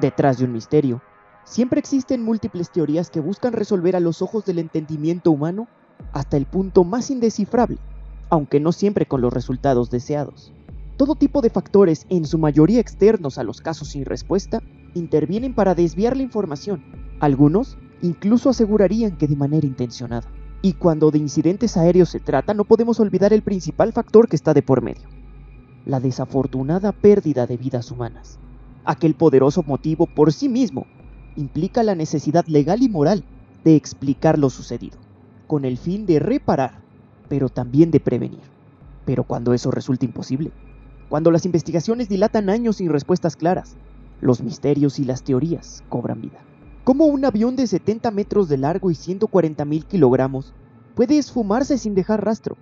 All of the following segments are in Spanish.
Detrás de un misterio, siempre existen múltiples teorías que buscan resolver a los ojos del entendimiento humano hasta el punto más indescifrable, aunque no siempre con los resultados deseados. Todo tipo de factores, en su mayoría externos a los casos sin respuesta, intervienen para desviar la información. Algunos incluso asegurarían que de manera intencionada. Y cuando de incidentes aéreos se trata, no podemos olvidar el principal factor que está de por medio, la desafortunada pérdida de vidas humanas. Aquel poderoso motivo por sí mismo implica la necesidad legal y moral de explicar lo sucedido, con el fin de reparar, pero también de prevenir. Pero cuando eso resulta imposible, cuando las investigaciones dilatan años sin respuestas claras, los misterios y las teorías cobran vida. ¿Cómo un avión de 70 metros de largo y 140 mil kilogramos puede esfumarse sin dejar rastro?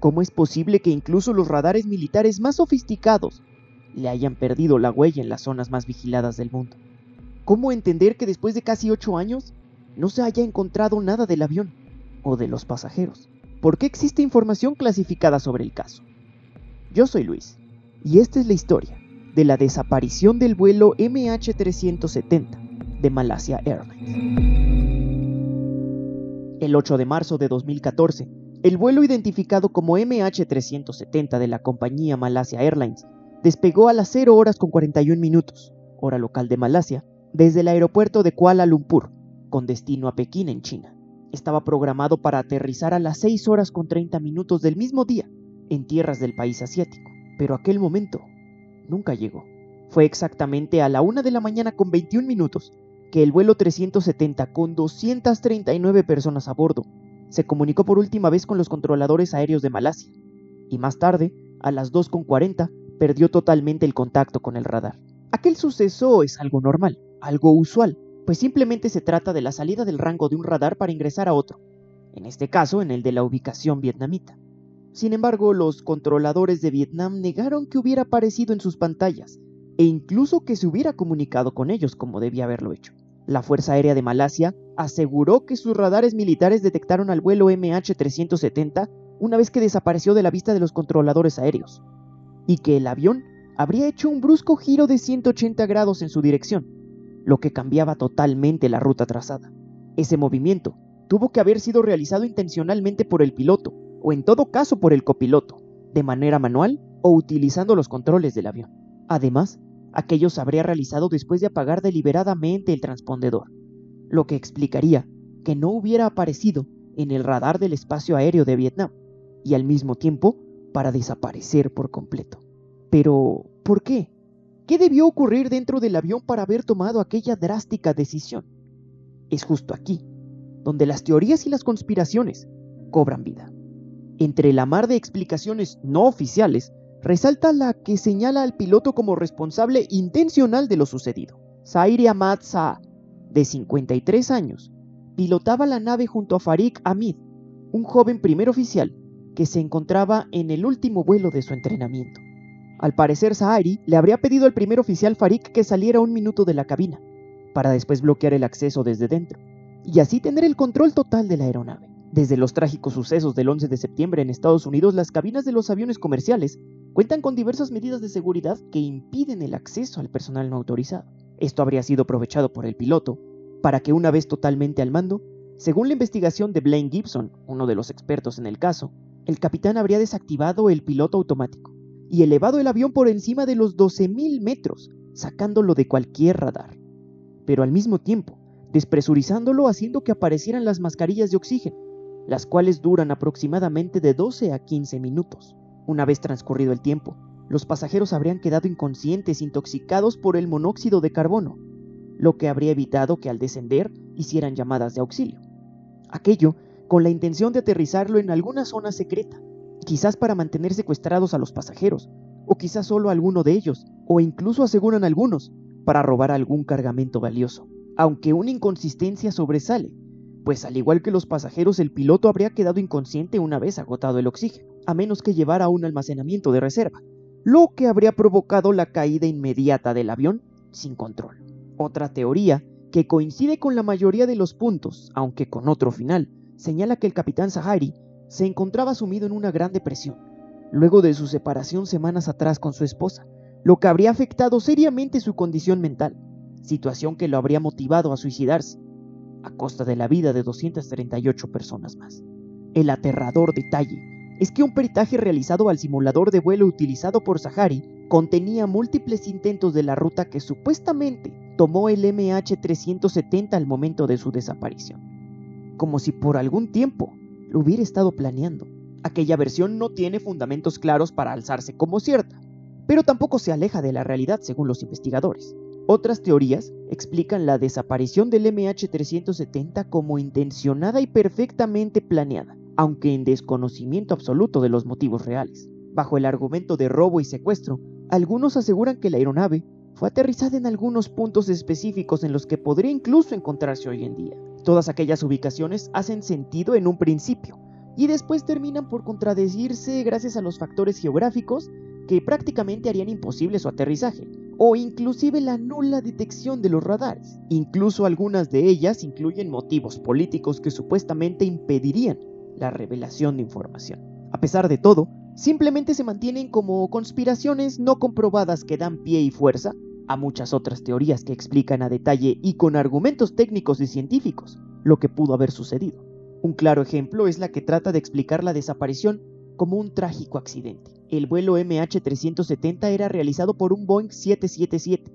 ¿Cómo es posible que incluso los radares militares más sofisticados le hayan perdido la huella en las zonas más vigiladas del mundo? ¿Cómo entender que después de casi ocho años no se haya encontrado nada del avión o de los pasajeros? ¿Por qué existe información clasificada sobre el caso? Yo soy Luis y esta es la historia de la desaparición del vuelo MH370 de Malasia Airlines. El 8 de marzo de 2014, el vuelo identificado como MH370 de la compañía Malasia Airlines despegó a las 0 horas con 41 minutos, hora local de Malasia, desde el aeropuerto de Kuala Lumpur, con destino a Pekín en China. Estaba programado para aterrizar a las 6 horas con 30 minutos del mismo día, en tierras del país asiático, pero aquel momento nunca llegó. Fue exactamente a la 1 de la mañana con 21 minutos que el vuelo 370 con 239 personas a bordo se comunicó por última vez con los controladores aéreos de Malasia, y más tarde, a las 2.40, perdió totalmente el contacto con el radar. Aquel suceso es algo normal, algo usual, pues simplemente se trata de la salida del rango de un radar para ingresar a otro, en este caso en el de la ubicación vietnamita. Sin embargo, los controladores de Vietnam negaron que hubiera aparecido en sus pantallas, e incluso que se hubiera comunicado con ellos como debía haberlo hecho. La Fuerza Aérea de Malasia aseguró que sus radares militares detectaron al vuelo MH370 una vez que desapareció de la vista de los controladores aéreos, y que el avión habría hecho un brusco giro de 180 grados en su dirección, lo que cambiaba totalmente la ruta trazada. Ese movimiento tuvo que haber sido realizado intencionalmente por el piloto, o en todo caso por el copiloto, de manera manual o utilizando los controles del avión. Además, aquello se habría realizado después de apagar deliberadamente el transpondedor, lo que explicaría que no hubiera aparecido en el radar del espacio aéreo de Vietnam, y al mismo tiempo para desaparecer por completo. Pero, ¿por qué? ¿Qué debió ocurrir dentro del avión para haber tomado aquella drástica decisión? Es justo aquí, donde las teorías y las conspiraciones cobran vida. Entre la mar de explicaciones no oficiales, resalta la que señala al piloto como responsable intencional de lo sucedido. Zaire Ahmad Sa, de 53 años, pilotaba la nave junto a Farik Hamid, un joven primer oficial que se encontraba en el último vuelo de su entrenamiento. Al parecer, Sahari le habría pedido al primer oficial Farik que saliera un minuto de la cabina, para después bloquear el acceso desde dentro, y así tener el control total de la aeronave. Desde los trágicos sucesos del 11 de septiembre en Estados Unidos, las cabinas de los aviones comerciales cuentan con diversas medidas de seguridad que impiden el acceso al personal no autorizado. Esto habría sido aprovechado por el piloto para que una vez totalmente al mando, según la investigación de Blaine Gibson, uno de los expertos en el caso, el capitán habría desactivado el piloto automático y elevado el avión por encima de los 12.000 metros, sacándolo de cualquier radar. Pero al mismo tiempo, despresurizándolo haciendo que aparecieran las mascarillas de oxígeno, las cuales duran aproximadamente de 12 a 15 minutos. Una vez transcurrido el tiempo, los pasajeros habrían quedado inconscientes intoxicados por el monóxido de carbono, lo que habría evitado que al descender hicieran llamadas de auxilio. Aquello con la intención de aterrizarlo en alguna zona secreta, quizás para mantener secuestrados a los pasajeros, o quizás solo a alguno de ellos, o incluso aseguran algunos, para robar algún cargamento valioso. Aunque una inconsistencia sobresale, pues al igual que los pasajeros el piloto habría quedado inconsciente una vez agotado el oxígeno, a menos que llevara un almacenamiento de reserva, lo que habría provocado la caída inmediata del avión sin control. Otra teoría, que coincide con la mayoría de los puntos, aunque con otro final, señala que el capitán Sahari se encontraba sumido en una gran depresión, luego de su separación semanas atrás con su esposa, lo que habría afectado seriamente su condición mental. situación que lo habría motivado a suicidarse, a costa de la vida de 238 personas más. El aterrador detalle es que un peritaje realizado al simulador de vuelo utilizado por Sahari contenía múltiples intentos de la ruta que supuestamente tomó el MH370 al momento de su desaparición. Como si por algún tiempo lo hubiera estado planeando. Aquella versión no tiene fundamentos claros para alzarse como cierta, pero tampoco se aleja de la realidad según los investigadores. Otras teorías explican la desaparición del MH370 como intencionada y perfectamente planeada, aunque en desconocimiento absoluto de los motivos reales. Bajo el argumento de robo y secuestro, algunos aseguran que la aeronave fue aterrizada en algunos puntos específicos en los que podría incluso encontrarse hoy en día. Todas aquellas ubicaciones hacen sentido en un principio y después terminan por contradecirse gracias a los factores geográficos que prácticamente harían imposible su aterrizaje, o inclusive la nula detección de los radares. Incluso algunas de ellas incluyen motivos políticos que supuestamente impedirían la revelación de información. A pesar de todo, simplemente se mantienen como conspiraciones no comprobadas que dan pie y fuerza a muchas otras teorías que explican a detalle y con argumentos técnicos y científicos lo que pudo haber sucedido. Un claro ejemplo es la que trata de explicar la desaparición como un trágico accidente. El vuelo MH370 era realizado por un Boeing 777,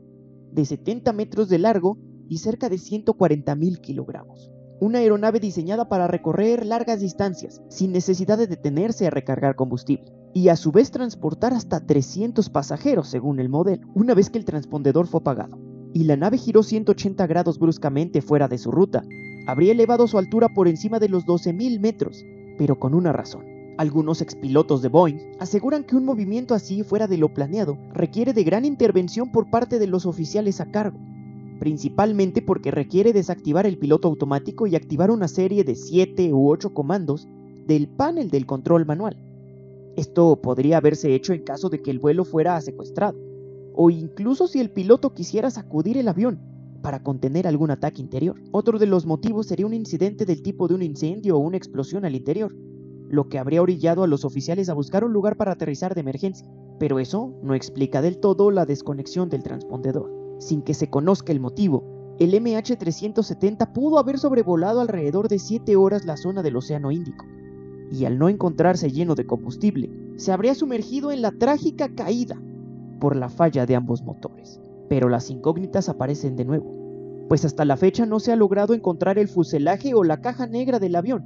de 70 metros de largo y cerca de 140 mil kilogramos. Una aeronave diseñada para recorrer largas distancias, sin necesidad de detenerse a recargar combustible, y a su vez transportar hasta 300 pasajeros según el modelo, una vez que el transpondedor fue apagado. Y la nave giró 180 grados bruscamente fuera de su ruta, habría elevado su altura por encima de los 12.000 metros, pero con una razón. Algunos expilotos de Boeing aseguran que un movimiento así fuera de lo planeado requiere de gran intervención por parte de los oficiales a cargo, principalmente porque requiere desactivar el piloto automático y activar una serie de 7 u 8 comandos del panel del control manual. Esto podría haberse hecho en caso de que el vuelo fuera secuestrado, o incluso si el piloto quisiera sacudir el avión para contener algún ataque interior. Otro de los motivos sería un incidente del tipo de un incendio o una explosión al interior, lo que habría orillado a los oficiales a buscar un lugar para aterrizar de emergencia. Pero eso no explica del todo la desconexión del transpondedor. Sin que se conozca el motivo, el MH370 pudo haber sobrevolado alrededor de 7 horas la zona del Océano Índico, y al no encontrarse lleno de combustible, se habría sumergido en la trágica caída por la falla de ambos motores. Pero las incógnitas aparecen de nuevo, pues hasta la fecha no se ha logrado encontrar el fuselaje o la caja negra del avión,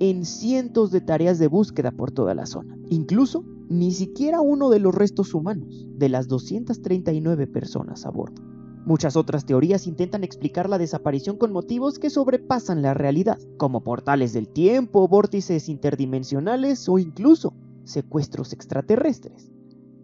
en cientos de tareas de búsqueda por toda la zona. Incluso ni siquiera uno de los restos humanos de las 239 personas a bordo. Muchas otras teorías intentan explicar la desaparición con motivos que sobrepasan la realidad, como portales del tiempo, vórtices interdimensionales o incluso secuestros extraterrestres.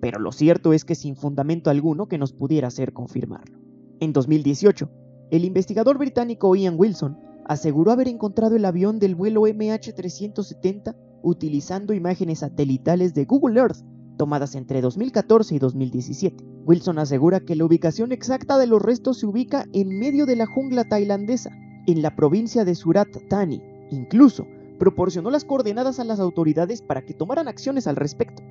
Pero lo cierto es que sin fundamento alguno que nos pudiera hacer confirmarlo. En 2018, el investigador británico Ian Wilson aseguró haber encontrado el avión del vuelo MH370 utilizando imágenes satelitales de Google Earth tomadas entre 2014 y 2017. Wilson asegura que la ubicación exacta de los restos se ubica en medio de la jungla tailandesa, en la provincia de Surat Thani. Incluso proporcionó las coordenadas a las autoridades para que tomaran acciones al respecto,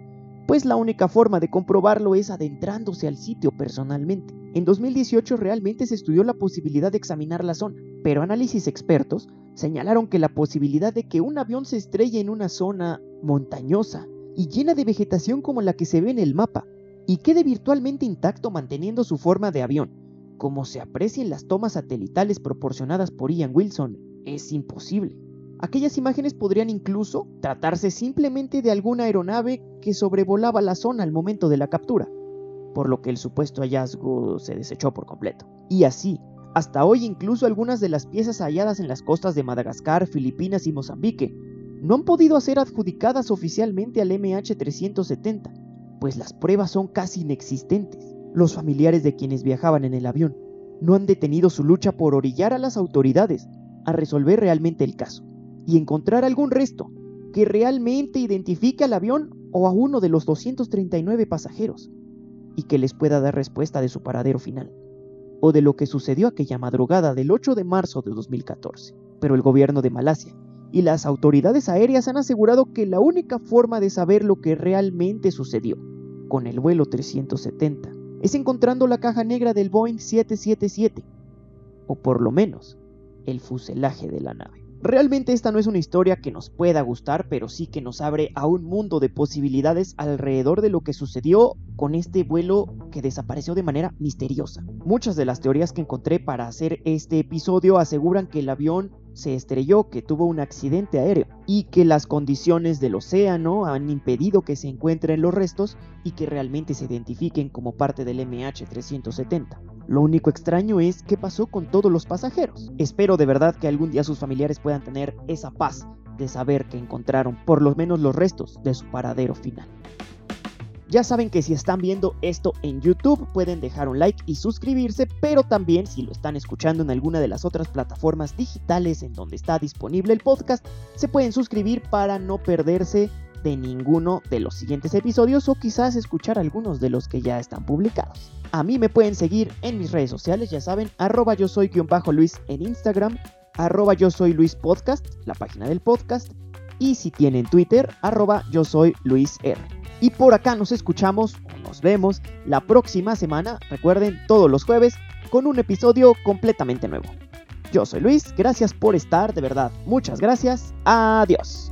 pues la única forma de comprobarlo es adentrándose al sitio personalmente. En 2018 realmente se estudió la posibilidad de examinar la zona, pero análisis expertos señalaron que la posibilidad de que un avión se estrelle en una zona montañosa y llena de vegetación como la que se ve en el mapa, y quede virtualmente intacto manteniendo su forma de avión, como se aprecia en las tomas satelitales proporcionadas por Ian Wilson, es imposible. Aquellas imágenes podrían incluso tratarse simplemente de alguna aeronave que sobrevolaba la zona al momento de la captura, por lo que el supuesto hallazgo se desechó por completo. Y así, hasta hoy incluso algunas de las piezas halladas en las costas de Madagascar, Filipinas y Mozambique no han podido ser adjudicadas oficialmente al MH370, pues las pruebas son casi inexistentes. Los familiares de quienes viajaban en el avión no han detenido su lucha por orillar a las autoridades a resolver realmente el caso y encontrar algún resto que realmente identifique al avión o a uno de los 239 pasajeros y que les pueda dar respuesta de su paradero final, o de lo que sucedió aquella madrugada del 8 de marzo de 2014. Pero el gobierno de Malasia y las autoridades aéreas han asegurado que la única forma de saber lo que realmente sucedió con el vuelo 370 es encontrando la caja negra del Boeing 777, o por lo menos el fuselaje de la nave. Realmente esta no es una historia que nos pueda gustar, pero sí que nos abre a un mundo de posibilidades alrededor de lo que sucedió con este vuelo que desapareció de manera misteriosa. Muchas de las teorías que encontré para hacer este episodio aseguran que el avión se estrelló, que tuvo un accidente aéreo y que las condiciones del océano han impedido que se encuentren los restos y que realmente se identifiquen como parte del MH370. Lo único extraño es qué pasó con todos los pasajeros. Espero de verdad que algún día sus familiares puedan tener esa paz de saber que encontraron por lo menos los restos de su paradero final. Ya saben que si están viendo esto en YouTube pueden dejar un like y suscribirse, pero también si lo están escuchando en alguna de las otras plataformas digitales en donde está disponible el podcast, se pueden suscribir para no perderse de ninguno de los siguientes episodios o quizás escuchar algunos de los que ya están publicados. A mí me pueden seguir en mis redes sociales, ya saben, arroba yo soy guion bajo Luis en Instagram, arroba yo soy Luis Podcast, la página del podcast, y si tienen Twitter, arroba yo soy Luis R. Y por acá nos escuchamos nos vemos la próxima semana, recuerden, todos los jueves, con un episodio completamente nuevo. Yo soy Luis, gracias por estar, de verdad, muchas gracias, adiós.